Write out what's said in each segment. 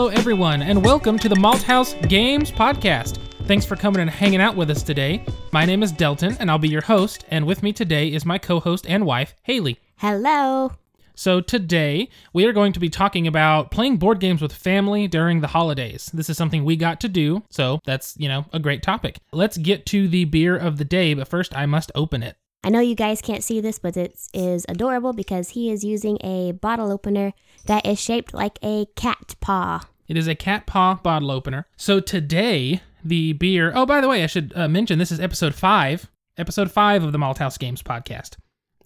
Hello, everyone, and welcome to the Malthouse Games Podcast. Thanks for coming and hanging out with us today. My name is Delton, and I'll be your host. And with me today is my co host and wife, Haley. Hello. So, today we are going to be talking about playing board games with family during the holidays. This is something we got to do, so that's, you know, a great topic. Let's get to the beer of the day, but first I must open it. I know you guys can't see this, but it is adorable because he is using a bottle opener that is shaped like a cat paw. It is a cat paw bottle opener. So today, the beer. Oh, by the way, I should uh, mention this is episode five, episode five of the Malthouse Games podcast.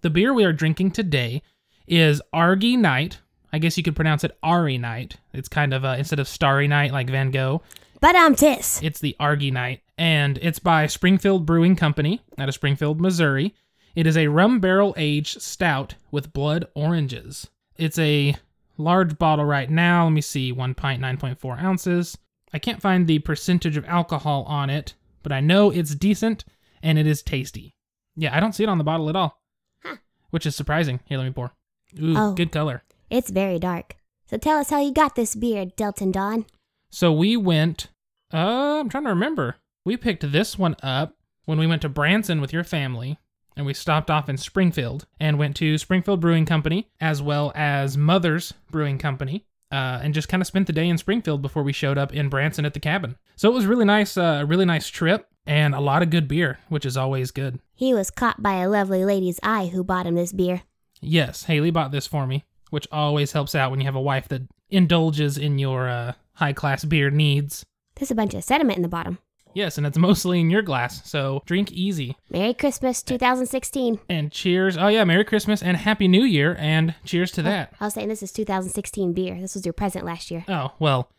The beer we are drinking today is Argy Night. I guess you could pronounce it Ari Night. It's kind of uh, instead of Starry Night like Van Gogh. But I'm Tis. It's the Argy Night, and it's by Springfield Brewing Company out of Springfield, Missouri. It is a rum barrel aged stout with blood oranges. It's a large bottle right now. Let me see, one pint, 9.4 ounces. I can't find the percentage of alcohol on it, but I know it's decent and it is tasty. Yeah, I don't see it on the bottle at all, Huh. which is surprising. Here, let me pour. Ooh, Oh. good color. It's very dark. So tell us how you got this beer, Delton Don. So we went. Uh, I'm trying to remember. We picked this one up when we went to Branson with your family, and we stopped off in Springfield and went to Springfield Brewing Company as well as Mother's Brewing Company, uh, and just kind of spent the day in Springfield before we showed up in Branson at the cabin. So it was really nice, uh, a really nice trip, and a lot of good beer, which is always good. He was caught by a lovely lady's eye who bought him this beer. Yes, Haley bought this for me, which always helps out when you have a wife that indulges in your uh, high class beer needs. There's a bunch of sediment in the bottom. Yes, and it's mostly in your glass, so drink easy. Merry Christmas eh. 2016. And cheers. Oh, yeah, Merry Christmas and Happy New Year, and cheers to oh, that. I was saying this is 2016 beer. This was your present last year. Oh, well,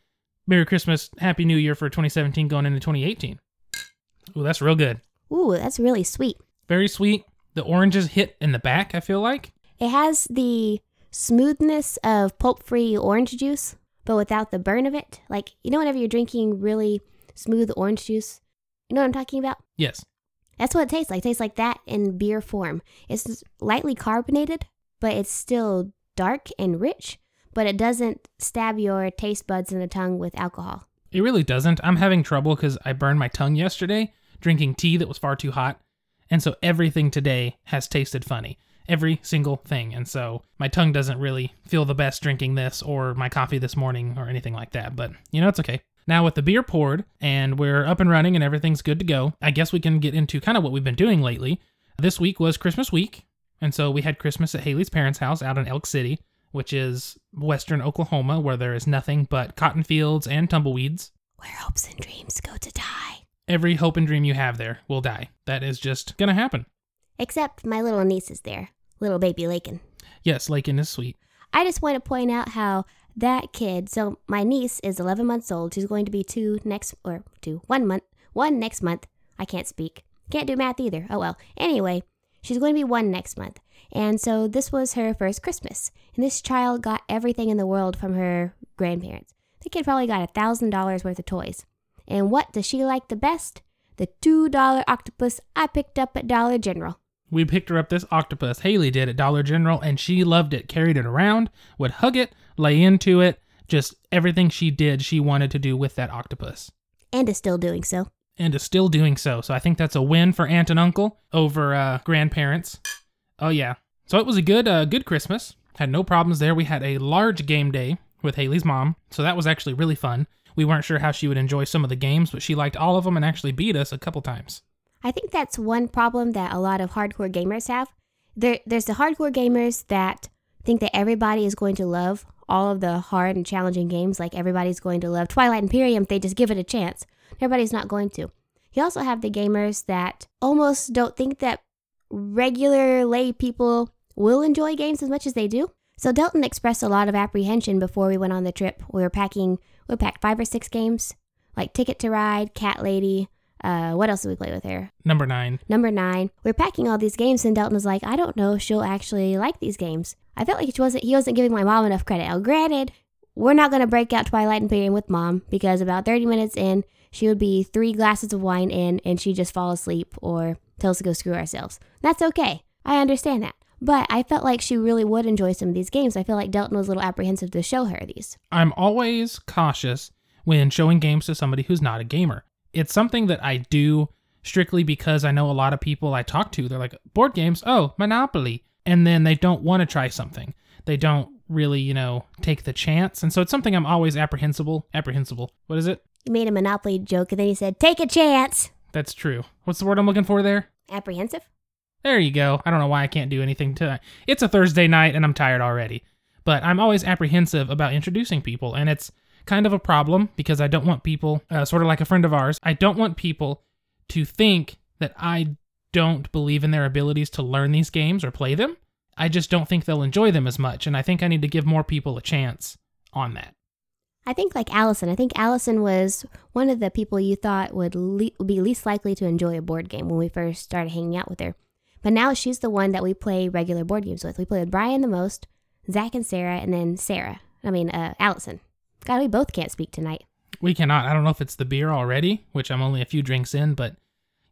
Merry Christmas, Happy New Year for 2017 going into 2018. Ooh, that's real good. Ooh, that's really sweet. Very sweet. The oranges hit in the back, I feel like. It has the smoothness of pulp free orange juice, but without the burn of it. Like, you know, whenever you're drinking really smooth orange juice, you know what I'm talking about? Yes. That's what it tastes like. It tastes like that in beer form. It's lightly carbonated, but it's still dark and rich, but it doesn't stab your taste buds in the tongue with alcohol. It really doesn't. I'm having trouble because I burned my tongue yesterday drinking tea that was far too hot. And so everything today has tasted funny. Every single thing. And so my tongue doesn't really feel the best drinking this or my coffee this morning or anything like that. But, you know, it's okay. Now, with the beer poured and we're up and running and everything's good to go, I guess we can get into kind of what we've been doing lately. This week was Christmas week. And so we had Christmas at Haley's parents' house out in Elk City, which is western Oklahoma, where there is nothing but cotton fields and tumbleweeds Where hopes and dreams go to die. every hope and dream you have there will die. That is just gonna happen. Except my little niece is there, little baby Lakin. Yes, Lakin is sweet. I just want to point out how that kid, so my niece is 11 months old. She's going to be two next, or two, one month, one next month. I can't speak. Can't do math either. Oh well. Anyway, she's going to be one next month. And so this was her first Christmas. And this child got everything in the world from her grandparents. The kid probably got a $1,000 worth of toys. And what does she like the best? The $2 octopus I picked up at Dollar General. We picked her up this octopus. Haley did at Dollar General, and she loved it. Carried it around, would hug it, lay into it. Just everything she did, she wanted to do with that octopus. And is still doing so. And is still doing so. So I think that's a win for aunt and uncle over uh, grandparents. Oh yeah. So it was a good, uh, good Christmas. Had no problems there. We had a large game day with Haley's mom, so that was actually really fun. We weren't sure how she would enjoy some of the games, but she liked all of them and actually beat us a couple times. I think that's one problem that a lot of hardcore gamers have. There, there's the hardcore gamers that think that everybody is going to love all of the hard and challenging games, like everybody's going to love Twilight Imperium if they just give it a chance. Everybody's not going to. You also have the gamers that almost don't think that regular lay people will enjoy games as much as they do. So Delton expressed a lot of apprehension before we went on the trip. We were packing, we packed five or six games, like Ticket to Ride, Cat Lady. Uh, what else did we play with her? Number nine. Number nine, we're packing all these games, and Delton was like, I don't know if she'll actually like these games. I felt like he wasn't he wasn't giving my mom enough credit. Now, granted, we're not gonna break out Twilight and Imperium with mom because about 30 minutes in, she would be three glasses of wine in, and she'd just fall asleep or tell us to go screw ourselves. That's okay. I understand that. But I felt like she really would enjoy some of these games. I feel like Delton was a little apprehensive to show her these. I'm always cautious when showing games to somebody who's not a gamer. It's something that I do strictly because I know a lot of people I talk to, they're like, board games, oh, Monopoly. And then they don't want to try something. They don't really, you know, take the chance. And so it's something I'm always apprehensible. Apprehensible. What is it? You made a Monopoly joke and then he said, take a chance. That's true. What's the word I'm looking for there? Apprehensive? There you go. I don't know why I can't do anything tonight. It's a Thursday night and I'm tired already. But I'm always apprehensive about introducing people. And it's kind of a problem because I don't want people, uh, sort of like a friend of ours, I don't want people to think that I don't believe in their abilities to learn these games or play them. I just don't think they'll enjoy them as much, and I think I need to give more people a chance on that. I think like Allison. I think Allison was one of the people you thought would le- be least likely to enjoy a board game when we first started hanging out with her. But now she's the one that we play regular board games with. We play with Brian the most, Zach and Sarah, and then Sarah. I mean, uh, Allison. God, we both can't speak tonight. We cannot. I don't know if it's the beer already, which I'm only a few drinks in, but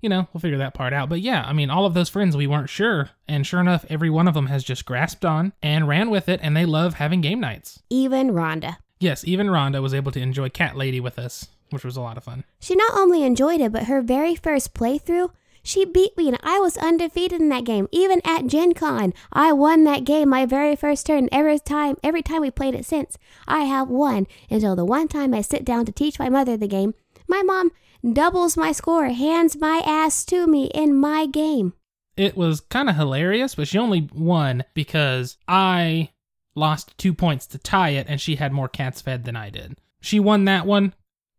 you know, we'll figure that part out. But yeah, I mean, all of those friends, we weren't sure. And sure enough, every one of them has just grasped on and ran with it, and they love having game nights. Even Rhonda. Yes, even Rhonda was able to enjoy Cat Lady with us, which was a lot of fun. She not only enjoyed it, but her very first playthrough, she beat me and I was undefeated in that game. Even at Gen Con, I won that game my very first turn. Every time every time we played it since, I have won. Until the one time I sit down to teach my mother the game, my mom doubles my score, hands my ass to me in my game. It was kind of hilarious, but she only won because I lost two points to tie it and she had more cats fed than I did. She won that one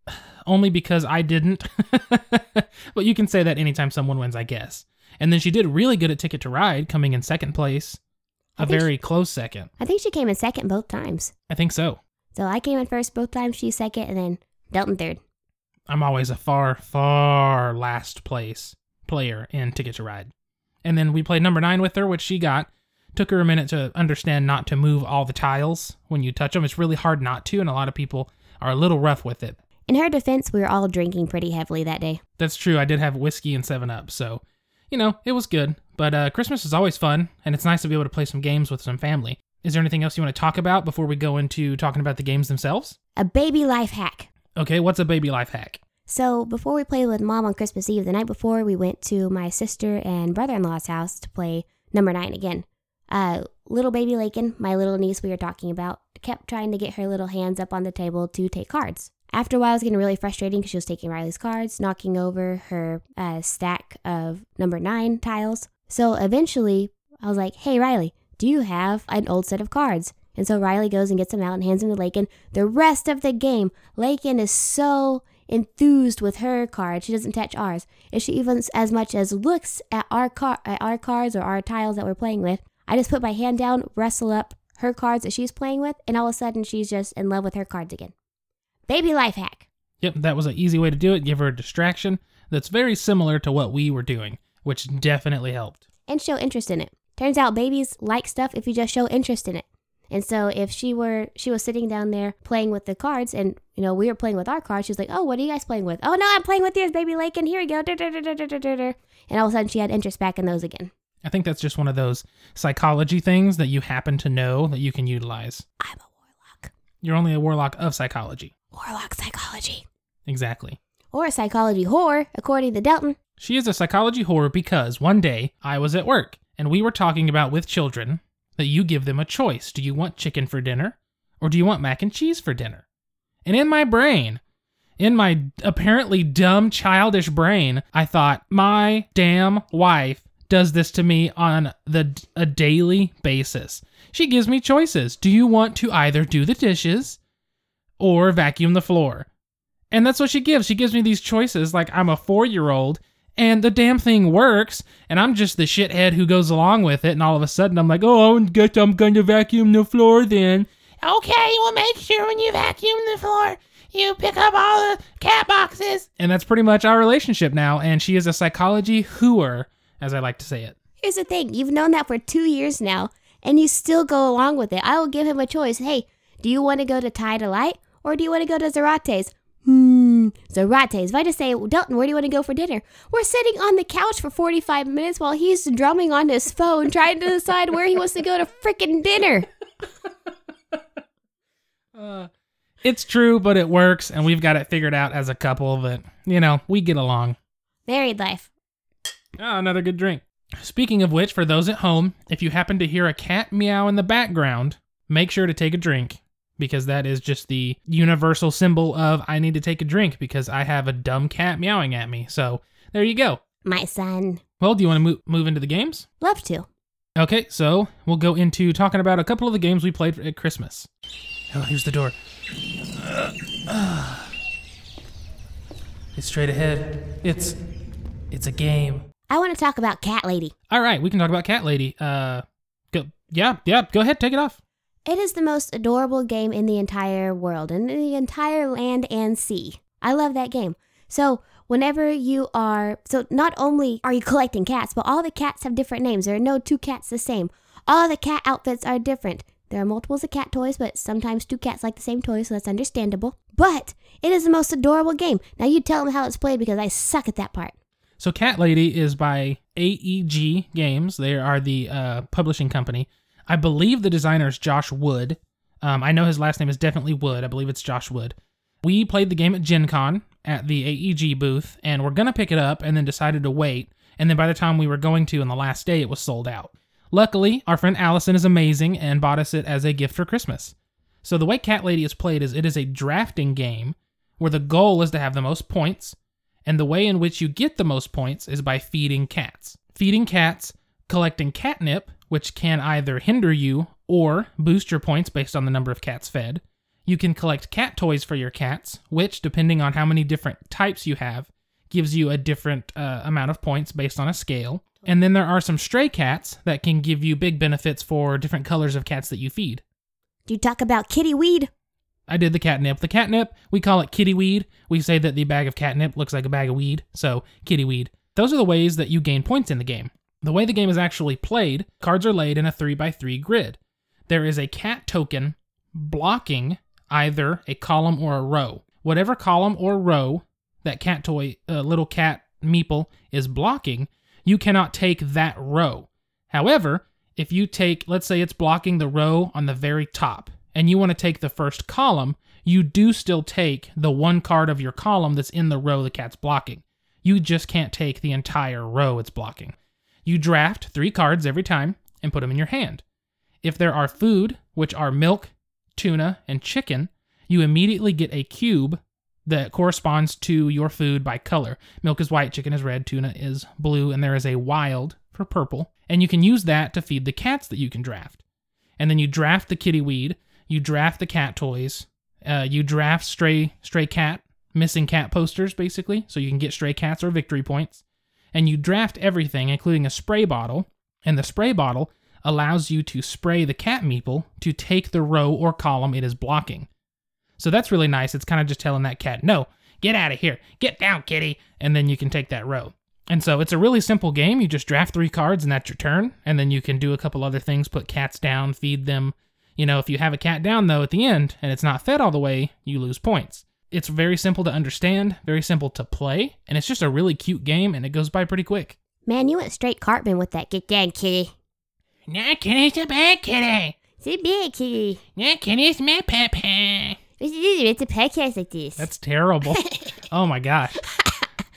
only because I didn't. but you can say that anytime someone wins, I guess. And then she did really good at Ticket to Ride, coming in second place, a very close second. I think she came in second both times. I think so. So I came in first both times, she second, and then Delton third. I'm always a far, far last place player in Ticket to Ride. And then we played number nine with her, which she got. Took her a minute to understand not to move all the tiles when you touch them. It's really hard not to, and a lot of people are a little rough with it. In her defense, we were all drinking pretty heavily that day. That's true. I did have whiskey and 7 Up, so, you know, it was good. But uh, Christmas is always fun, and it's nice to be able to play some games with some family. Is there anything else you want to talk about before we go into talking about the games themselves? A baby life hack. Okay, what's a baby life hack? So before we played with mom on Christmas Eve, the night before, we went to my sister and brother-in-law's house to play number nine again. Uh, little baby Lakin, my little niece we were talking about, kept trying to get her little hands up on the table to take cards. After a while, it was getting really frustrating because she was taking Riley's cards, knocking over her uh, stack of number nine tiles. So eventually, I was like, "Hey, Riley, do you have an old set of cards?" And so Riley goes and gets them out and hands them to Lakin. The rest of the game, Lakin is so enthused with her card. She doesn't touch ours. If she even as much as looks at our car at our cards or our tiles that we're playing with, I just put my hand down, wrestle up her cards that she's playing with, and all of a sudden she's just in love with her cards again. Baby life hack. Yep, that was an easy way to do it. Give her a distraction that's very similar to what we were doing, which definitely helped. and show interest in it. Turns out babies like stuff if you just show interest in it. And so if she were she was sitting down there playing with the cards and you know we were playing with our cards, she was like, "Oh, what are you guys playing with?" "Oh, no, I'm playing with yours, baby lake, and here we go." And all of a sudden she had interest back in those again. I think that's just one of those psychology things that you happen to know that you can utilize. I'm a warlock. You're only a warlock of psychology. Warlock psychology. Exactly. Or a psychology whore, according to Delton. She is a psychology whore because one day I was at work and we were talking about with children that you give them a choice. Do you want chicken for dinner or do you want mac and cheese for dinner? And in my brain, in my apparently dumb, childish brain, I thought, my damn wife does this to me on the a daily basis. She gives me choices. Do you want to either do the dishes or vacuum the floor? And that's what she gives. She gives me these choices like I'm a four year old and the damn thing works. And I'm just the shithead who goes along with it. And all of a sudden I'm like, oh, I guess I'm going to vacuum the floor then. Okay, well, make sure when you vacuum the floor, you pick up all the cat boxes. And that's pretty much our relationship now. And she is a psychology hooer, as I like to say it. Here's the thing you've known that for two years now, and you still go along with it. I will give him a choice. Hey, do you want to go to Tie to Light or do you want to go to Zarate's? Hmm. So Rates, if I just say, Dalton, where do you want to go for dinner? We're sitting on the couch for 45 minutes while he's drumming on his phone trying to decide where he wants to go to frickin' dinner. Uh, it's true, but it works, and we've got it figured out as a couple that, you know, we get along. Married life. Ah, another good drink. Speaking of which, for those at home, if you happen to hear a cat meow in the background, make sure to take a drink because that is just the universal symbol of I need to take a drink because I have a dumb cat meowing at me. So there you go. My son. Well, do you want to move, move into the games? Love to. Okay, so we'll go into talking about a couple of the games we played at Christmas. Oh, here's the door. It's straight ahead. It's it's a game. I want to talk about Cat Lady. All right, we can talk about Cat Lady. Uh, go. Yeah, yeah. Go ahead, take it off. It is the most adorable game in the entire world, in the entire land and sea. I love that game. So, whenever you are, so not only are you collecting cats, but all the cats have different names. There are no two cats the same. All the cat outfits are different. There are multiples of cat toys, but sometimes two cats like the same toy, so that's understandable. But it is the most adorable game. Now, you tell them how it's played because I suck at that part. So, Cat Lady is by AEG Games. They are the uh, publishing company. I believe the designer is Josh Wood. Um, I know his last name is definitely Wood. I believe it's Josh Wood. We played the game at Gen Con at the AEG booth, and we're going to pick it up and then decided to wait. And then by the time we were going to on the last day, it was sold out. Luckily, our friend Allison is amazing and bought us it as a gift for Christmas. So, the way Cat Lady is played is it is a drafting game where the goal is to have the most points, and the way in which you get the most points is by feeding cats. Feeding cats, collecting catnip, which can either hinder you or boost your points based on the number of cats fed. You can collect cat toys for your cats, which, depending on how many different types you have, gives you a different uh, amount of points based on a scale. And then there are some stray cats that can give you big benefits for different colors of cats that you feed. Do you talk about kitty weed? I did the catnip. The catnip, we call it kitty weed. We say that the bag of catnip looks like a bag of weed, so kitty weed. Those are the ways that you gain points in the game. The way the game is actually played, cards are laid in a 3x3 grid. There is a cat token blocking either a column or a row. Whatever column or row that cat toy, uh, little cat meeple, is blocking, you cannot take that row. However, if you take, let's say it's blocking the row on the very top, and you want to take the first column, you do still take the one card of your column that's in the row the cat's blocking. You just can't take the entire row it's blocking. You draft three cards every time and put them in your hand. If there are food, which are milk, tuna, and chicken, you immediately get a cube that corresponds to your food by color. Milk is white, chicken is red, tuna is blue, and there is a wild for purple. And you can use that to feed the cats that you can draft. And then you draft the kitty weed, you draft the cat toys, uh, you draft stray stray cat, missing cat posters basically, so you can get stray cats or victory points. And you draft everything, including a spray bottle, and the spray bottle allows you to spray the cat meeple to take the row or column it is blocking. So that's really nice. It's kind of just telling that cat, no, get out of here, get down, kitty, and then you can take that row. And so it's a really simple game. You just draft three cards and that's your turn. And then you can do a couple other things, put cats down, feed them. You know, if you have a cat down though at the end and it's not fed all the way, you lose points. It's very simple to understand, very simple to play, and it's just a really cute game and it goes by pretty quick. Man, you went straight Cartman with that get down kitty. Nah, kitty's a bad kitty. It's a big kitty. Nah, kitty's my papa. It's a podcast like this. That's terrible. oh my gosh.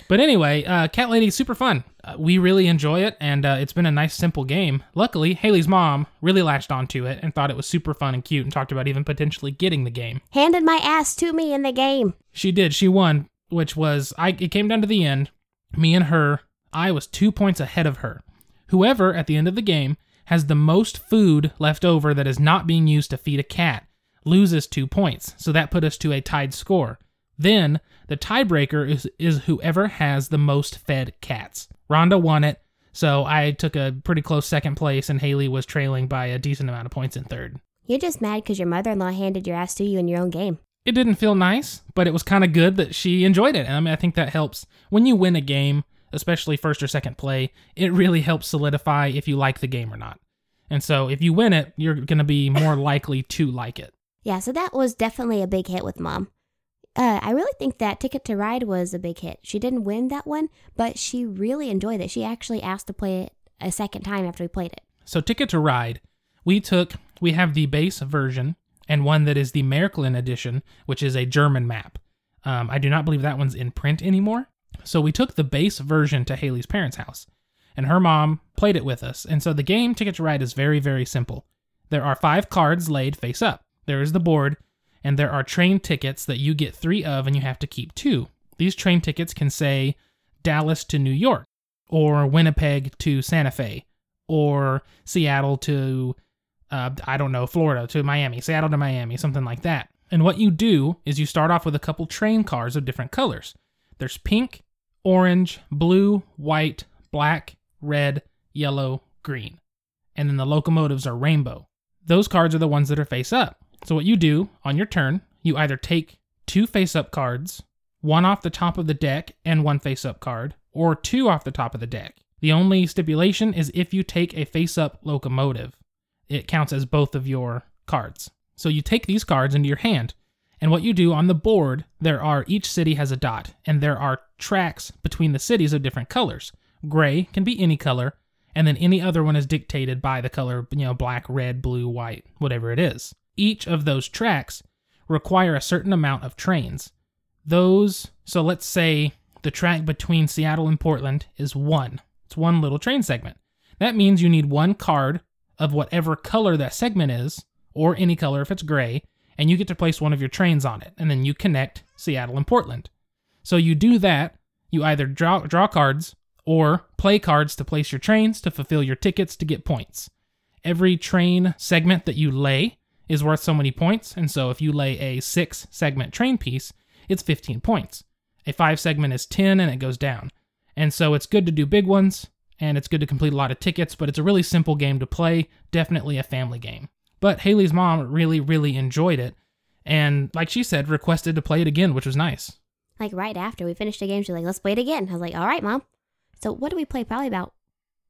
But anyway, uh, Cat Lady is super fun. Uh, we really enjoy it, and uh, it's been a nice, simple game. Luckily, Haley's mom really latched onto it and thought it was super fun and cute, and talked about even potentially getting the game. Handed my ass to me in the game. She did. She won, which was I. It came down to the end. Me and her. I was two points ahead of her. Whoever at the end of the game has the most food left over that is not being used to feed a cat loses two points. So that put us to a tied score. Then the tiebreaker is, is whoever has the most fed cats. Rhonda won it, so I took a pretty close second place, and Haley was trailing by a decent amount of points in third. You're just mad because your mother in law handed your ass to you in your own game. It didn't feel nice, but it was kind of good that she enjoyed it. I mean, I think that helps when you win a game, especially first or second play. It really helps solidify if you like the game or not. And so, if you win it, you're going to be more likely to like it. Yeah, so that was definitely a big hit with mom. Uh, I really think that Ticket to Ride was a big hit. She didn't win that one, but she really enjoyed it. She actually asked to play it a second time after we played it. So Ticket to Ride, we took we have the base version and one that is the Märklin edition, which is a German map. Um, I do not believe that one's in print anymore. So we took the base version to Haley's parents' house, and her mom played it with us. And so the game Ticket to Ride is very, very simple. There are five cards laid face up. There is the board, and there are train tickets that you get three of, and you have to keep two. These train tickets can say Dallas to New York, or Winnipeg to Santa Fe, or Seattle to, uh, I don't know, Florida to Miami, Seattle to Miami, something like that. And what you do is you start off with a couple train cars of different colors. There's pink, orange, blue, white, black, red, yellow, green. And then the locomotives are rainbow. Those cards are the ones that are face up. So what you do on your turn, you either take two face up cards, one off the top of the deck and one face up card, or two off the top of the deck. The only stipulation is if you take a face up locomotive, it counts as both of your cards. So you take these cards into your hand, and what you do on the board, there are each city has a dot, and there are tracks between the cities of different colors. Gray can be any color, and then any other one is dictated by the color, you know, black, red, blue, white, whatever it is. Each of those tracks require a certain amount of trains. Those, so let's say the track between Seattle and Portland is one. It's one little train segment. That means you need one card of whatever color that segment is, or any color if it's gray, and you get to place one of your trains on it, and then you connect Seattle and Portland. So you do that, you either draw draw cards or play cards to place your trains to fulfill your tickets to get points. Every train segment that you lay is worth so many points, and so if you lay a 6 segment train piece, it's 15 points. A 5 segment is 10 and it goes down. And so it's good to do big ones and it's good to complete a lot of tickets, but it's a really simple game to play, definitely a family game. But Haley's mom really, really enjoyed it. And like she said, requested to play it again, which was nice. Like right after we finished the game, she's like, let's play it again. I was like, all right, mom. So what did we play? Probably about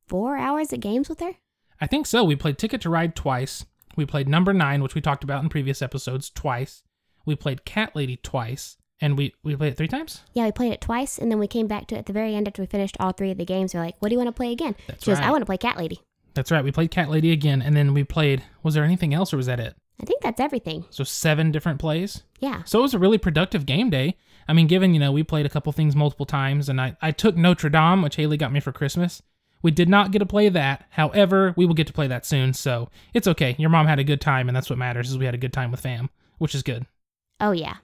four hours of games with her? I think so. We played Ticket to Ride twice. We played Number Nine, which we talked about in previous episodes, twice. We played Cat Lady twice. And we, we played it three times? Yeah, we played it twice, and then we came back to it at the very end after we finished all three of the games. We're like, what do you want to play again? That's she goes. I want to play Cat Lady. That's right. We played Cat Lady again, and then we played. Was there anything else, or was that it? I think that's everything. So seven different plays. Yeah. So it was a really productive game day. I mean, given you know we played a couple things multiple times, and I I took Notre Dame, which Haley got me for Christmas. We did not get to play that. However, we will get to play that soon, so it's okay. Your mom had a good time, and that's what matters. Is we had a good time with fam, which is good. Oh, yeah.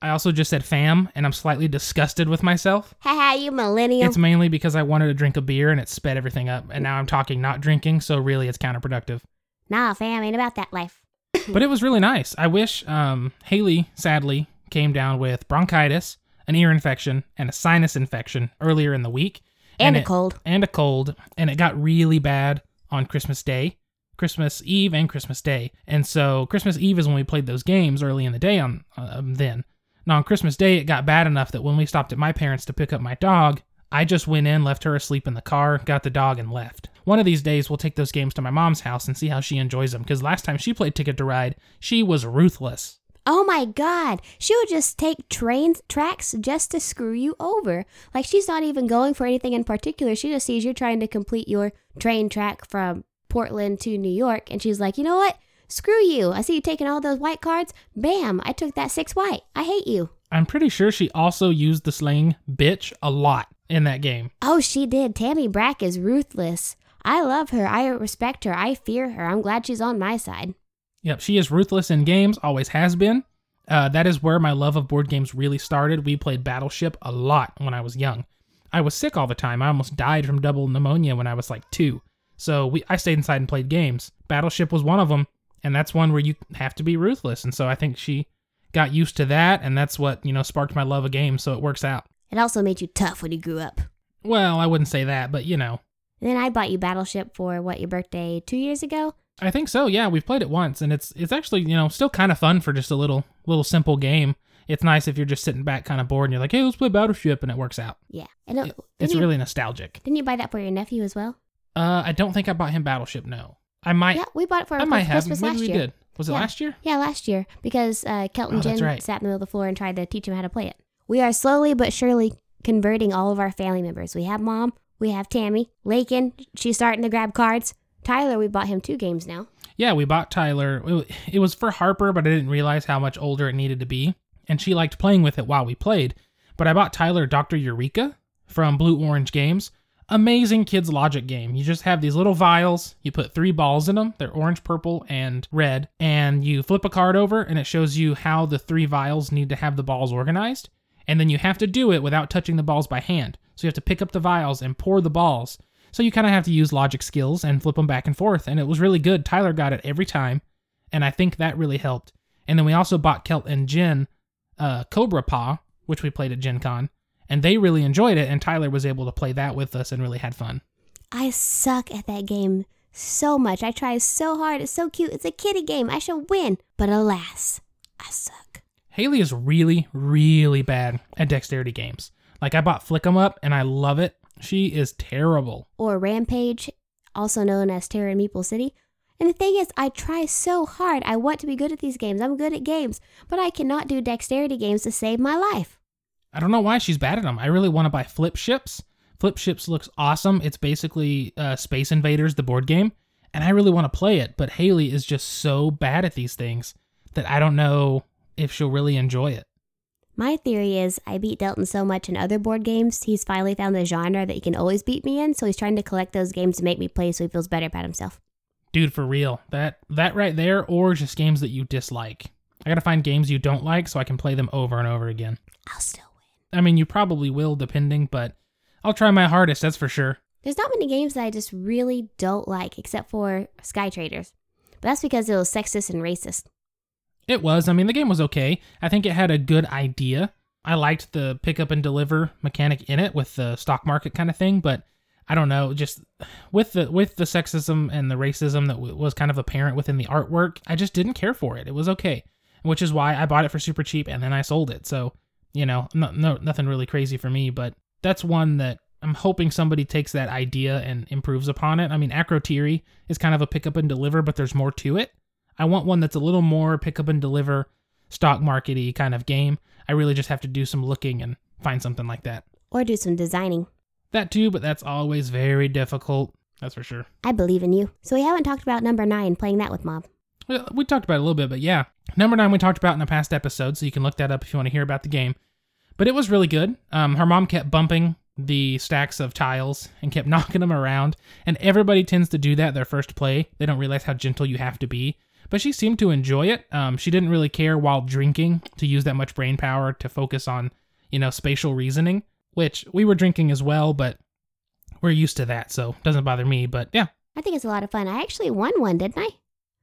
I also just said fam, and I'm slightly disgusted with myself. Haha, you millennial. It's mainly because I wanted to drink a beer and it sped everything up, and now I'm talking not drinking, so really it's counterproductive. nah, fam, ain't about that life. but it was really nice. I wish um, Haley, sadly, came down with bronchitis, an ear infection, and a sinus infection earlier in the week. And, a it- cold. And a cold. And it got really bad on Christmas Day, Christmas Eve, and Christmas Day. And so Christmas Eve is when we played those games early in the day on um, then. Now on Christmas Day, it got bad enough that when we stopped at my parents to pick up my dog, I just went in, left her asleep in the car, got the dog, and left. One of these days, we'll take those games to my mom's house and see how she enjoys them. Because last time she played Ticket to Ride, she was ruthless. Oh my god. She would just take train tracks just to screw you over. Like she's not even going for anything in particular. She just sees you're trying to complete your train track from Portland to New York and she's like, "You know what? Screw you. I see you taking all those white cards. Bam, I took that 6 white. I hate you." I'm pretty sure she also used the slang bitch a lot in that game. Oh, she did. Tammy Brack is ruthless. I love her. I respect her. I fear her. I'm glad she's on my side. Yep, she is ruthless in games, always has been. Uh, that is where my love of board games really started. We played Battleship a lot when I was young. I was sick all the time. I almost died from double pneumonia when I was like two. So we, I stayed inside and played games. Battleship was one of them, and that's one where you have to be ruthless. And so I think she got used to that, and that's what you know sparked my love of games. So it works out. It also made you tough when you grew up. Well, I wouldn't say that, but you know, And then I bought you Battleship for what your birthday two years ago. I think so. Yeah, we've played it once, and it's it's actually you know still kind of fun for just a little little simple game. It's nice if you're just sitting back kind of bored and you're like, hey, let's play Battleship, and it works out. Yeah, and It- it's you, really nostalgic. Didn't you buy that for your nephew as well? Uh, I don't think I bought him Battleship. No, I might. yeah, we bought it for I our might have. Christmas Maybe last we year. did. Was it Yeah. last year? Yeah, last year because uh, Kelton Oh, Jen right. sat in the middle of the floor and tried to teach him how to play it. We are slowly but surely converting all of our family members. We have mom, we have Tammy, Lakin. She's starting to grab cards. Tyler, we bought him two games now. Yeah, we bought Tyler. It- was for Harper, but I didn't realize how much older it needed to be. And she liked playing with it while we played. But I bought Tyler Dr. Eureka from Blue Orange Games. Amazing kids' logic game. You just have these little vials. You put three balls in them. They're orange, purple, and red. And you flip a card over, and it shows you how the three vials need to have the balls organized. And then you have to do it without touching the balls by hand. So you have to pick up the vials and pour the balls. So you kind of have to use logic skills and flip them back and forth. And it was really good. Tyler got it every time. And I think that really helped. And then we also bought Kelt and Jen uh, Cobra Paw, which we played at Gen Con. And they really enjoyed it. And Tyler was able to play that with us and really had fun. I suck at that game so much. I try so hard. It's so cute. It's a kiddie game. I should win. But alas, I suck. Haley is really, really bad at dexterity games. Like I bought Flick 'em Up and I love it. She is terrible. Or Rampage, also known as Terror in Meeple City. And the thing is, I try so hard. I want to be good at these games. I'm good at games, but I cannot do dexterity games to save my life. I don't know why she's bad at them. I really want to buy Flip Ships. Flip Ships looks awesome. It's basically uh, Space Invaders, the board game, and I really want to play it. But Haley is just so bad at these things that I don't know if she'll really enjoy it. My theory is I beat Delton so much in other board games, he's finally found the genre that he can always beat me in, so he's trying to collect those games to make me play so he feels better about himself. Dude, for real. That that right there, or just games that you dislike. I gotta find games you don't like so I can play them over and over again. I'll still win. I mean, you probably will, depending, but I'll try my hardest. That's for sure. There's not many games that I just really don't like, except for Sky Traders. But that's because it was sexist and racist. It was. I mean, the game was okay. I think it had a good idea. I liked the pick up and deliver mechanic in it with the stock market kind of thing, but I don't know, just with the with the sexism and the racism that w- was kind of apparent within the artwork, I just didn't care for it. It was okay, which is why I bought it for super cheap and then I sold it. So, you know, no, no nothing really crazy for me, but that's one that I'm hoping somebody takes that idea and improves upon it. I mean, Akrotiri is kind of a pick up and deliver, but there's more to it. I want one that's a little more pick up and deliver, stock markety kind of game. I really just have to do some looking and find something like that. Or do some designing. That too, but that's always very difficult. That's for sure. I believe in you. So we haven't talked about number nine, playing that with mom. Well, we talked about it a little bit, but yeah. Number nine, we talked about in a past episode, so you can look that up if you want to hear about the game. But it was really good. Um, her mom kept bumping the stacks of tiles and kept knocking them around, and everybody tends to do that their first play. They don't realize how gentle you have to be. But she seemed to enjoy it. Um, she didn't really care while drinking to use that much brain power to focus on, you know, spatial reasoning, which we were drinking as well, but we're used to that, so it doesn't bother me. But yeah, I think it's a lot of fun. I actually won one, didn't I?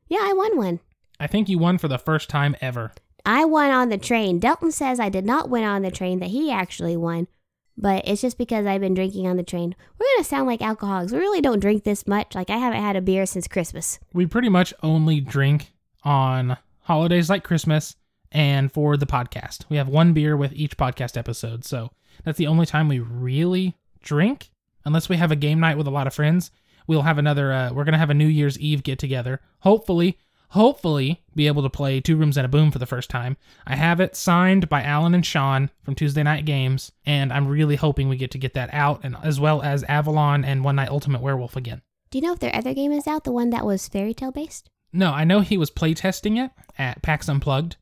Yeah, I won one. I think you won for the first time ever. I won on the train. Delton says I did not win on the train, that he actually won. But it's just because I've been drinking on the train. We're going to sound like alcoholics. We really don't drink this much. Like, I haven't had a beer since Christmas. we pretty much only drink on holidays like Christmas and for the podcast. We have one beer with each podcast episode. So that's the only time we really drink, unless we have a game night with a lot of friends. We'll have another, uh, we're going to have a New Year's Eve get together. Hopefully, hopefully be able to play Two Rooms and a Boom for the first time. I have it signed by Alan and Sean from Tuesday Knight Games, and I'm really hoping we get to get that out, and as well as Avalon and One Night Ultimate Werewolf again. Do you know if their other game is out? The one that was fairy tale based? No, I know he was playtesting it at PAX Unplugged,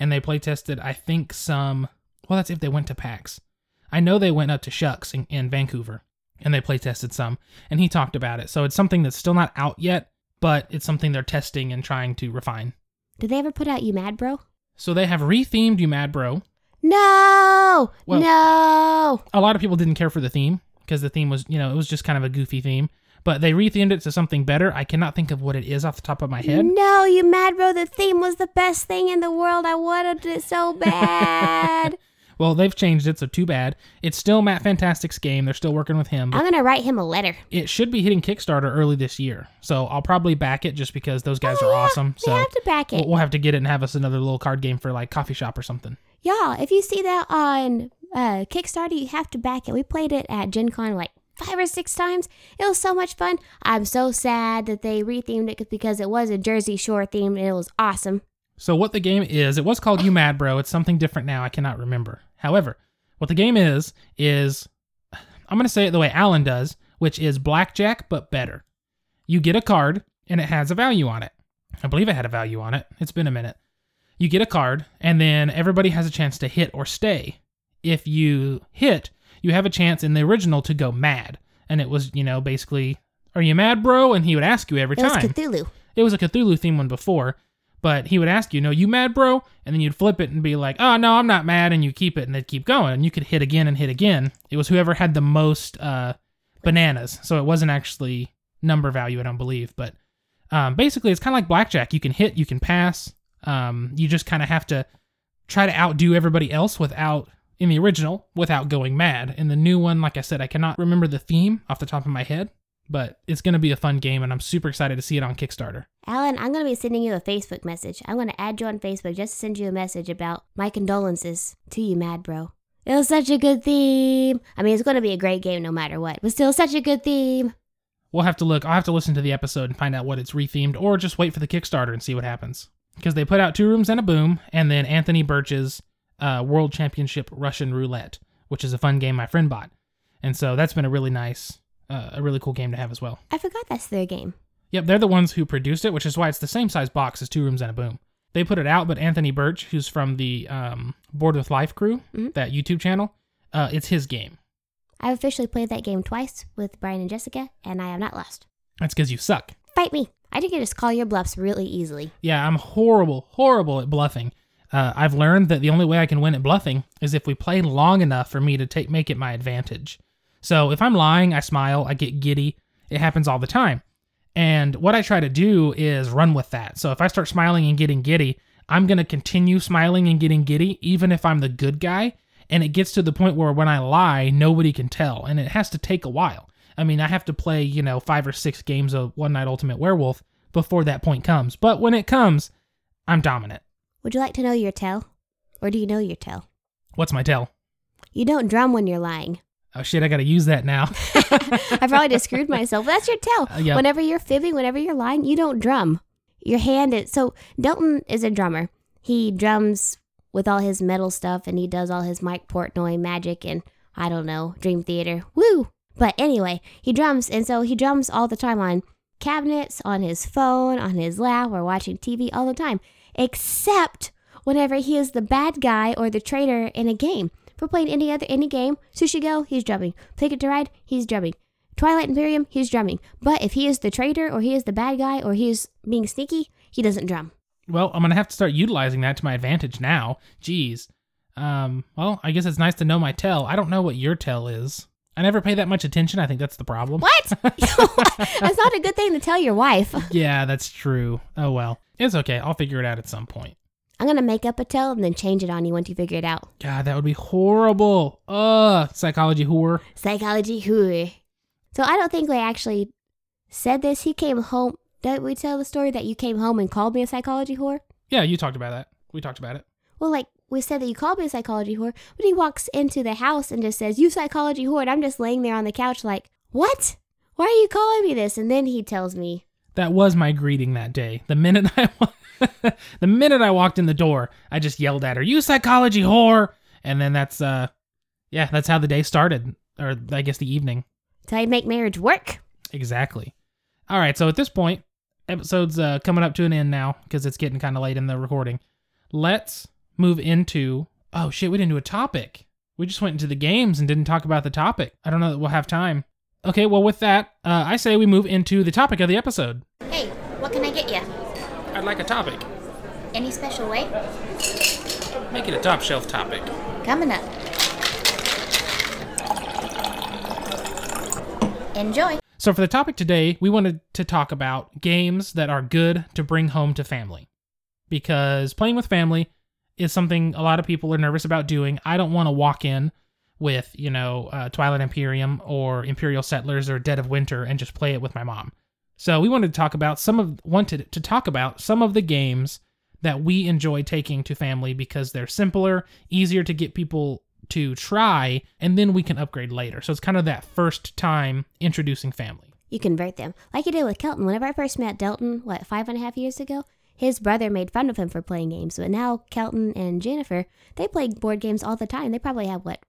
and they playtested, I think, some. Well, that's if they went to PAX. I know they went up to SHUX in, in Vancouver, and they playtested some, and he talked about it. So it's something that's still not out yet, but it's something they're testing and trying to refine. Did they ever put out You Mad Bro? So they have rethemed You Mad Bro. No! Well- no! A lot of people didn't care for the theme because the theme was, you know, it was just kind of a goofy theme. But they rethemed it to something better. I cannot think of what it is off the top of my head. No, You Mad Bro, the theme was the best thing in the world. I wanted it so bad. Well, they've changed it, so too bad. It's still Matt Fantastic's game. They're still working with him. I'm going to write him a letter. it should be hitting Kickstarter early this year. So I'll probably back it just because those guys Oh, are yeah, awesome. We So have to back it. we'll, we'll have to get it and have us another little card game for like coffee shop or something. Y'all, if you see that on uh, Kickstarter, you have to back it. We played it at Gen Con like five or six times. It was so much fun. I'm so sad that they rethemed it because it was a Jersey Shore theme and it was awesome. So what the game is, it was called You Mad Bro. It's something different now. I cannot remember. However, what the game is is I'm going to say it the way Alan does, which is blackjack but better. You get a card and it has a value on it. I believe it had a value on it. It's been a minute. You get a card and then everybody has a chance to hit or stay. If you hit, you have a chance in the original to go mad. And it was, you know, basically, are you mad, bro? And he would ask you every It was time. Cthulhu. It was a Cthulhu theme one before, but he would ask you, "No, you mad, bro?" And then you'd flip it and be like, "Oh no, I'm not mad," and you keep it, and they'd keep going, and you could hit again and hit again. It was whoever had the most uh, bananas, so it wasn't actually number value, I don't believe, but um, basically, it's kind of like blackjack. You can hit, you can pass. Um, you just kind of have to try to outdo everybody else without in the original without going mad. In the new one, like I said, I cannot remember the theme off the top of my head, but it's going to be a fun game, and I'm super excited to see it on Kickstarter. Alan, I'm going to be sending you a Facebook message. I'm going to add you on Facebook just to send you a message about my condolences to you, Mad Bro. It was such a good theme. I mean, it's going to be a great game no matter what, but still such a good theme. We'll have to look. I'll have to listen to the episode and find out what it's rethemed, or just wait for the Kickstarter and see what happens. Because they put out Two Rooms and a Boom, and then Anthony Birch's uh, World Championship Russian Roulette, which is a fun game my friend bought, and so that's been a really nice, uh, a really cool game to have as well. I forgot that's their game. Yep, they're the ones who produced it, which is why it's the same size box as Two Rooms and a Boom. They put it out, but Anthony Birch, who's from the um, Board with Life crew, Mhm. that YouTube channel, uh, it's his game. I've officially played that game twice with Brian and Jessica, and I have not lost. That's because you suck. Fight me. I think you just call your bluffs really easily. Yeah, I'm horrible, horrible at bluffing. Uh, I've learned that the only way I can win at bluffing is if we play long enough for me to take make it my advantage. So if I'm lying, I smile, I get giddy. It happens all the time. And what I try to do is run with that. So if I start smiling and getting giddy, I'm going to continue smiling and getting giddy, even if I'm the good guy. And it gets to the point where when I lie, nobody can tell. And it has to take a while. I mean, I have to play, you know, five or six games of One Night Ultimate Werewolf before that point comes. But when it comes, I'm dominant. Would you like to know your tell? Or do you know your tell? What's my tell? You don't drum when you're lying. Oh shit, I gotta use that now. I probably just screwed myself. That's your tell. Uh, yep. Whenever you're fibbing, whenever you're lying, you don't drum. Your hand is so Delton is a drummer. He drums with all his metal stuff and he does all his Mike Portnoy magic and I don't know, Dream Theater. Woo! But anyway, he drums and so he drums all the time on cabinets, on his phone, on his lap, or watching TV all the time. Except whenever he is the bad guy or the traitor in a game. We're playing any other any game, Sushi Go, he's drumming. Ticket to Ride, he's drumming. Twilight Imperium, he's drumming. But if he is the traitor or he is the bad guy or he's being sneaky, he doesn't drum. well, I'm gonna have to start utilizing that to my advantage now. Jeez. Um, well, I guess it's nice to know my tell. I don't know what your tell is. I never pay that much attention. I think that's the problem. What? That's not a good thing to tell your wife. Yeah, that's true. Oh well. It's okay. I'll figure it out at some point. I'm gonna make up a tale and then change it on you once you figure it out. God, that would be horrible. Ugh, psychology whore. Psychology whore. So I don't think we actually said this. He came home. Did we tell the story that you came home and called me a psychology whore? Yeah, you talked about that. We talked about it. Well, like we said that you called me a psychology whore, but he walks into the house and just says, "You psychology whore," and I'm just laying there on the couch like, "What? Why are you calling me this?" And then he tells me, That was my greeting that day. The minute I the minute I walked in the door, I just yelled at her, "You psychology whore!" And then that's uh yeah, that's how the day started or I guess the evening. "That's how you make marriage work." Exactly. All right, so at this point, episode's uh, coming up to an end now because it's getting kind of late in the recording. Let's move into oh shit, we didn't do a topic. We just went into the games and didn't talk about the topic. I don't know that we'll have time. Okay, well with that, uh, I say we move into the topic of the episode. Hey, what can I get you? I'd like a topic. Any special way? Make it a top shelf topic. Coming up. Enjoy. So for the topic today, we wanted to talk about games that are good to bring home to family. Because playing with family is something a lot of people are nervous about doing. I don't want to walk in with, you know, uh, Twilight Imperium or Imperial Settlers or Dead of Winter and just play it with my mom. So we wanted to talk about some of wanted to talk about some of the games that we enjoy taking to family because they're simpler, easier to get people to try, and then we can upgrade later. So it's kind of that first time introducing family. You convert them. Like you did with Kelton. Whenever I first met Delton, what, five and a half years ago? His brother made fun of him for playing games, but now Kelton and Jennifer, they play board games all the time. They probably have, what,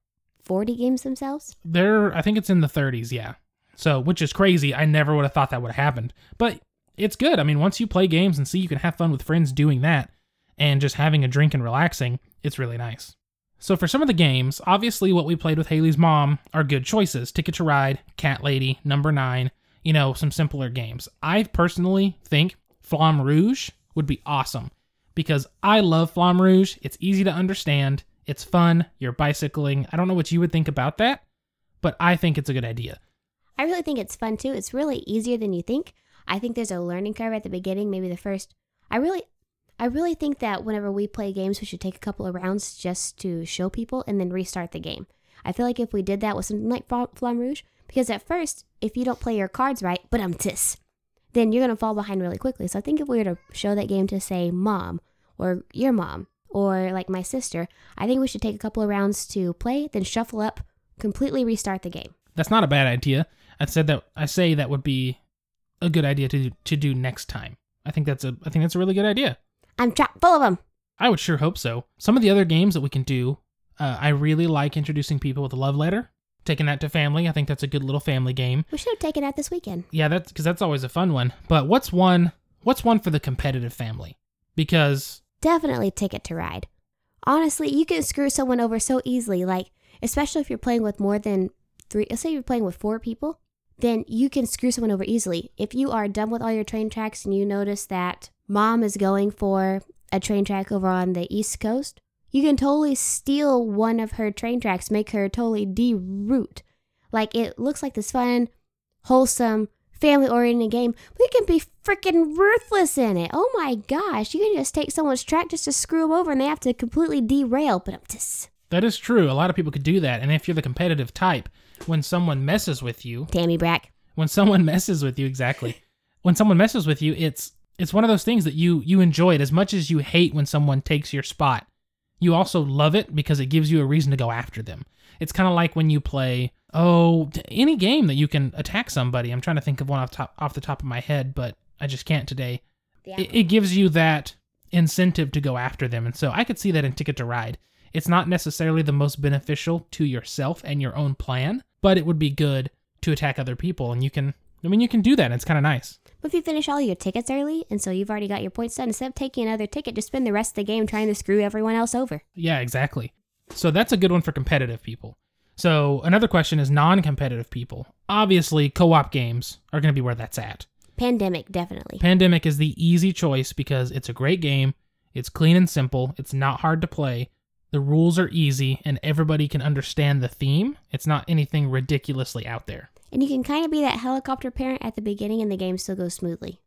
40 games themselves? They're, I think it's in the 30s, yeah. So, which is crazy. I never would have thought that would have happened. But it's good. I mean, once you play games and see you can have fun with friends doing that and just having a drink and relaxing, it's really nice. So, for some of the games, obviously what we played with Haley's mom are good choices Ticket to Ride, Cat Lady, Number Nine, you know, some simpler games. I personally think Flamme Rouge would be awesome because I love Flamme Rouge. It's easy to understand, it's fun, you're bicycling. I don't know what you would think about that, but I think it's a good idea. I really think it's fun too. It's really easier than you think. I think there's a learning curve at the beginning, maybe the first. I really I really think that whenever we play games, we should take a couple of rounds just to show people and then restart the game. I feel like if we did that with something like Flamme Rouge, because at first, if you don't play your cards right, but I'm tis, then you're going to fall behind really quickly. So I think if we were to show that game to, say, mom or your mom or like my sister, I think we should take a couple of rounds to play, then shuffle up, completely restart the game. That's not a bad idea. I said that I say that would be a good idea to to do next time. I think that's a I think that's a really good idea. I'm chock full of them. I would sure hope so. Some of the other games that we can do, uh, I really like introducing people with a love letter, taking that to family. I think that's a good little family game. We should have taken that this weekend. Yeah, that's because that's always a fun one. But what's one? What's one for the competitive family? Because definitely Ticket to Ride. Honestly, you can screw someone over so easily. Like especially if you're playing with more than three. Let's say you're playing with four people, then you can screw someone over easily. If you are done with all your train tracks and you notice that mom is going for a train track over on the East Coast, you can totally steal one of her train tracks, make her totally deroute. Like it looks like this fun, wholesome, family oriented game, but you can be freaking ruthless in it. Oh my gosh, you can just take someone's track just to screw them over and they have to completely derail. But I'm just. That is true. A lot of people could do that. And if you're the competitive type, when someone messes with you, Tammy Brack. When someone messes with you, exactly. when someone messes with you, it's it's one of those things that you you enjoy it as much as you hate when someone takes your spot. You also love it because it gives you a reason to go after them. It's kind of like when you play oh any game that you can attack somebody. I'm trying to think of one off top off the top of my head, but I just can't today. Yeah. It, it gives you that incentive to go after them, and so I could see that in Ticket to Ride. It's not necessarily the most beneficial to yourself and your own plan, but it would be good to attack other people, and you can. I mean, you can do that. It's kind of nice. But if you finish all your tickets early, and so you've already got your points done, instead of taking another ticket, just spend the rest of the game trying to screw everyone else over. Yeah, exactly. So that's a good one for competitive people. So another question is non-competitive people. Obviously, co-op games are going to be where that's at. Pandemic, definitely. Pandemic is the easy choice because it's a great game. It's clean and simple. It's not hard to play. The rules are easy and everybody can understand the theme. It's not anything ridiculously out there. And you can kind of be that helicopter parent at the beginning and the game still goes smoothly.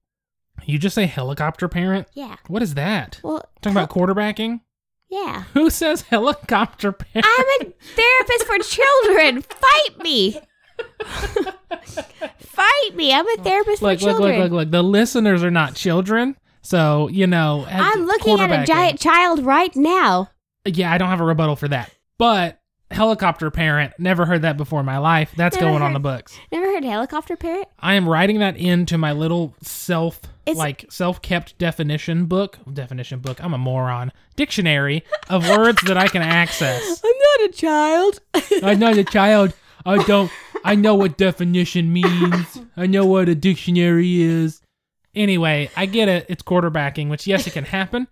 You just say helicopter parent? Yeah. What is that? Well, talking hel- about quarterbacking? Yeah. Who says helicopter parent? I'm a therapist for children. Fight me. Fight me. I'm a therapist look, for children. Look, look, look, look. The listeners are not children. So, you know. I'm looking at a giant child right now. Yeah, I don't have a rebuttal for that. But helicopter parent, never heard that before in my life. That's never going heard, on the books. Never heard helicopter parent? I am writing that into my little self it's, like self-kept definition book. Definition book. I'm a moron. Dictionary of words that I can access. I'm not a child. I'm not a child. I don't I know what definition means. I know what a dictionary is. Anyway, I get it. It's quarterbacking, which yes, it can happen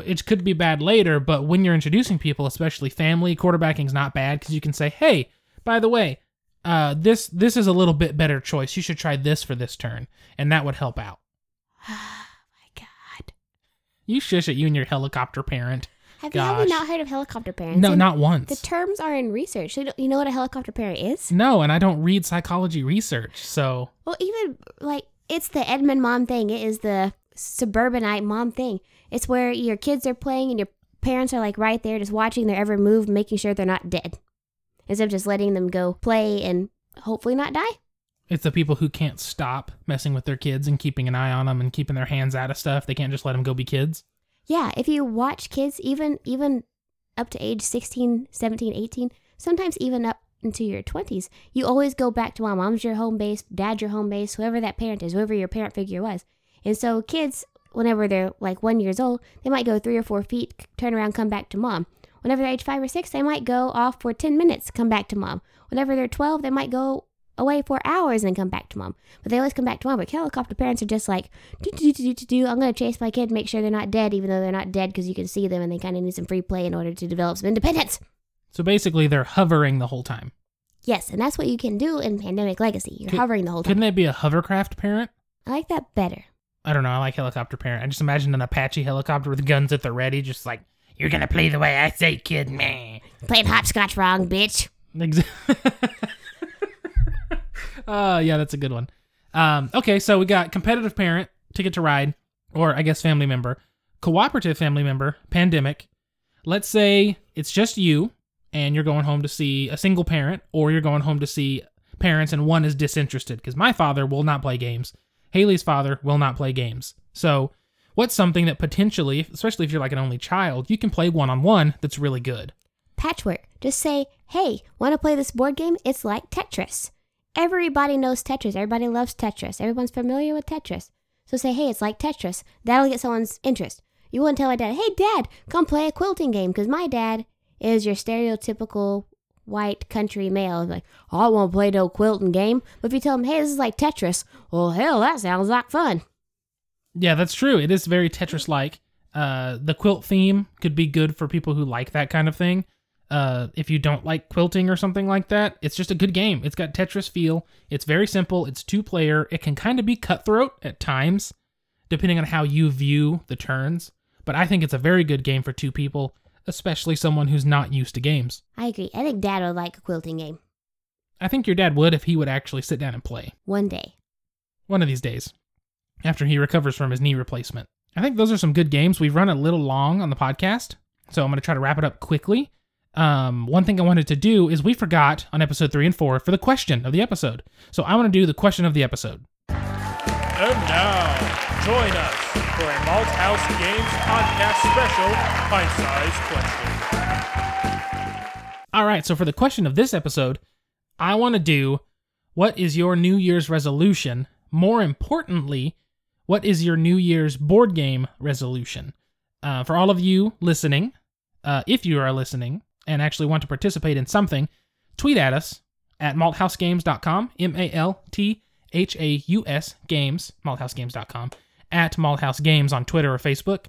it could be bad later, but when you're introducing people, especially family, quarterbacking's not bad because you can say, "Hey, by the way, uh, this this is a little bit better choice. You should try this for this turn," and that would help out. Oh my god! You shush at you and your helicopter parent. Have Gosh. you ever not heard of helicopter parents? No, and not once. The terms are in research. So you know what a helicopter parent is? No, and I don't read psychology research, so. Well, even like it's the Edmund mom thing. It is the suburbanite mom thing. It's where your kids are playing and your parents are like right there just watching their every move, making sure they're not dead. Instead of just letting them go play and hopefully not die. It's the people who can't stop messing with their kids and keeping an eye on them and keeping their hands out of stuff. They can't just let them go be kids. Yeah, if you watch kids, even even up to age 16, 17, 18, sometimes even up into your 20s, you always go back to mom. Mom's your home base, dad's your home base, whoever that parent is, whoever your parent figure was. And so kids, whenever they're like one years old, they might go three or four feet, turn around, come back to mom. Whenever they're age five or six, they might go off for 10 minutes, come back to mom. Whenever they're 12, they might go away for hours and then come back to mom. But they always come back to mom. But helicopter parents are just like, do, do, do, do, do. I'm going to chase my kid, make sure they're not dead, even though they're not dead because you can see them and they kind of need some free play in order to develop some independence. So basically, they're hovering the whole time. Yes, and that's what you can do in Pandemic Legacy. You're Could- hovering the whole time. Couldn't they be a hovercraft parent? I like that better. I don't know. I like helicopter parent. I just imagine an Apache helicopter with guns at the ready, just like, you're going to play the way I say, kid, man. Playing hopscotch wrong, bitch. Uh, yeah, that's a good one. Um, okay, so we got competitive parent, ticket to ride, or I guess family member, cooperative family member, pandemic. Let's say it's just you and you're going home to see a single parent, or you're going home to see parents and one is disinterested because my father will not play games. Haley's father will not play games. So, what's something that potentially, especially if you're like an only child, you can play one on one that's really good? Patchwork. Just say, hey, want to play this board game? It's like Tetris. Everybody knows Tetris. Everybody loves Tetris. Everyone's familiar with Tetris. So say, hey, it's like Tetris. That'll get someone's interest. You wouldn't tell my dad, hey, dad, come play a quilting game, because my dad is your stereotypical white country male. Like, "Oh, I won't play no quilting game. But if you tell him, hey, this is like Tetris, well, hell, that sounds like fun. Yeah, that's true. It is very Tetris like. Uh, the quilt theme could be good for people who like that kind of thing. Uh, if you don't like quilting or something like that, it's just a good game. It's got Tetris feel. It's very simple. It's two player. It can kind of be cutthroat at times, depending on how you view the turns. But I think it's a very good game for two people, especially someone who's not used to games. I agree. I think dad would like a quilting game I think your dad would if he would actually sit down and play one day. one of these days after he recovers from his knee replacement. I think those are some good games. We've run a little long on the podcast, so I'm going to try to wrap it up quickly. Um, one thing I wanted to do is we forgot on episode three and four for the question of the episode. So I want to do the question of the episode. And now, join us for a Malthaus Games podcast special, pint-sized question. All right, so for the question of this episode, I want to do what is your New Year's resolution? More importantly, what is your New Year's board game resolution? Uh, for all of you listening, uh, if you are listening and actually want to participate in something, tweet at us at malthausgames.com, M A L T H A U S games, malthausgames.com, at malthausgames on Twitter or Facebook.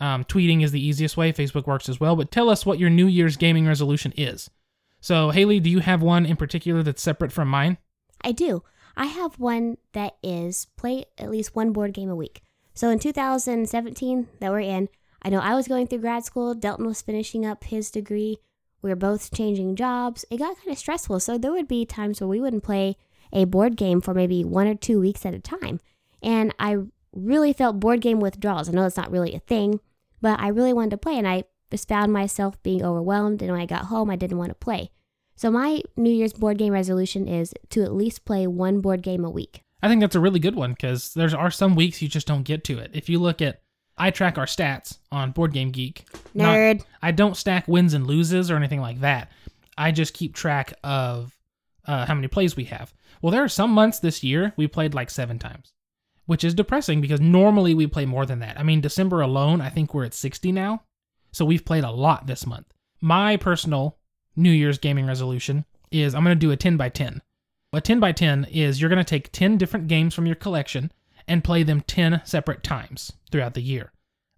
Um, tweeting is the easiest way. Facebook works as well. But tell us what your New Year's gaming resolution is. So, Haley, do you have one in particular that's separate from mine? I do. I have one that is play at least one board game a week. So in 2017 that we're in, I know I was going through grad school. Delton was finishing up his degree. We were both changing jobs. It got kind of stressful. So there would be times where we wouldn't play a board game for maybe one or two weeks at a time. And I really felt board game withdrawals. I know it's not really a thing, but I really wanted to play. And I just found myself being overwhelmed. And when I got home, I didn't want to play. So my New Year's board game resolution is to at least play one board game a week. I think that's a really good one because there are some weeks you just don't get to it. If you look at, I track our stats on Board Game Geek. Not- Nerd. I don't stack wins and loses or anything like that. I just keep track of uh, how many plays we have. Well, there are some months this year we played like seven times, which is depressing because normally we play more than that. I mean, December alone, I think we're at 60 now. So we've played a lot this month. My personal New Year's gaming resolution is I'm going to do a 10 by 10. A 10 by 10 is you're going to take 10 different games from your collection and play them 10 separate times throughout the year.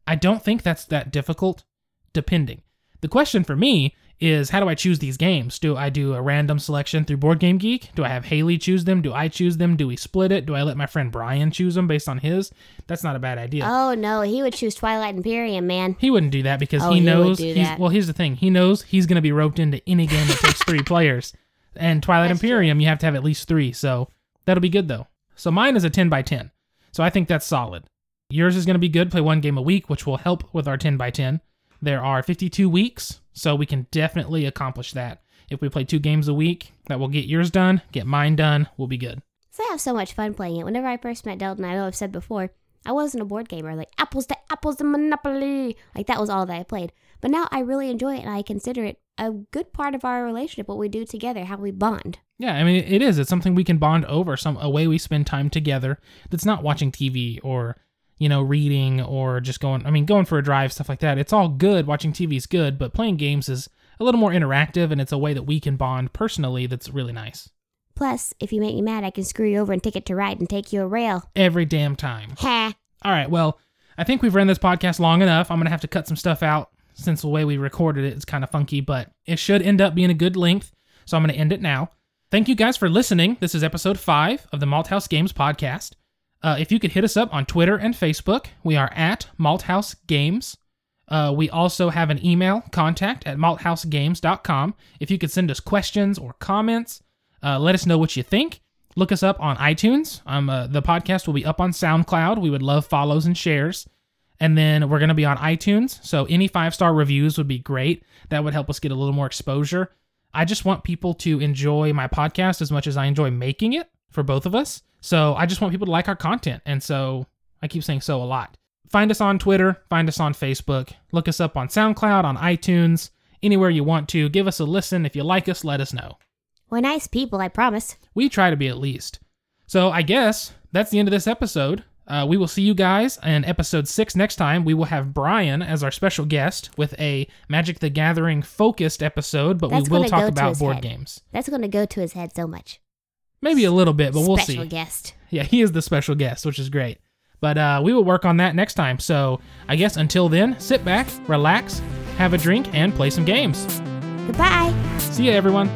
I don't think that's that difficult, depending. The question for me is how do I choose these games? Do I do a random selection through Board Game Geek? Do I have Haley choose them? Do I choose them? Do we split it? Do I let my friend Brian choose them based on his? That's not a bad idea. Oh no, he would choose Twilight Imperium, man. He wouldn't do that because Oh, he he would knows. do he's, that. well, here's the thing. He knows he's going to be roped into any game that takes three players. And Twilight That's true. Imperium, you have to have at least three. So that'll be good though. So mine is a 10 by 10. So I think that's solid. Yours is going to be good. Play one game a week, which will help with our 10 by 10. There are 52 weeks, so we can definitely accomplish that. If we play two games a week, that will get yours done, get mine done, we'll be good. So I have so much fun playing it. Whenever I first met Delton, I know I've said before, I wasn't a board gamer. Like apples to apples to Monopoly. Like that was all that I played. But now I really enjoy it and I consider it a good part of our relationship, what we do together, how we bond. Yeah, I mean it is. It's something we can bond over. Some a way we spend time together. That's not watching TV or you know reading or just going. I mean going for a drive, stuff like that. It's all good. Watching TV is good, but playing games is a little more interactive, and it's a way that we can bond personally. That's really nice. Plus, if you make me mad, I can screw you over and Ticket to Ride and take you a rail. Every damn time. Ha! All right. Well, I think we've run this podcast long enough. I'm gonna have to cut some stuff out since the way we recorded it is kind of funky, but it should end up being a good length. So I'm gonna end it now. Thank you guys for listening. This is episode five of the Malthaus Games podcast. Uh, if you could hit us up on Twitter and Facebook, we are at Malthaus Games. Uh, we also have an email, contact at malthausgames.com. If you could send us questions or comments, uh, let us know what you think. Look us up on iTunes. Um, uh, the podcast will be up on SoundCloud. We would love follows and shares. And then we're going to be on iTunes. So any five star reviews would be great. That would help us get a little more exposure. I just want people to enjoy my podcast as much as I enjoy making it for both of us. So I just want people to like our content. And so I keep saying so a lot. Find us on Twitter, find us on Facebook, look us up on SoundCloud, on iTunes, anywhere you want to. Give us a listen. If you like us, let us know. We're nice people, I promise. We try to be at least. So I guess that's the end of this episode. Uh, we will see you guys in episode six next time. We will have Brian as our special guest with a Magic the Gathering focused episode, but That's we will talk about board head. games. That's going to go to his head so much. Maybe a little bit, but we'll Special see. guest. Yeah, he is the special guest, which is great. But uh, we will work on that next time. So I guess until then, sit back, relax, have a drink, and play some games. Goodbye. See ya, everyone.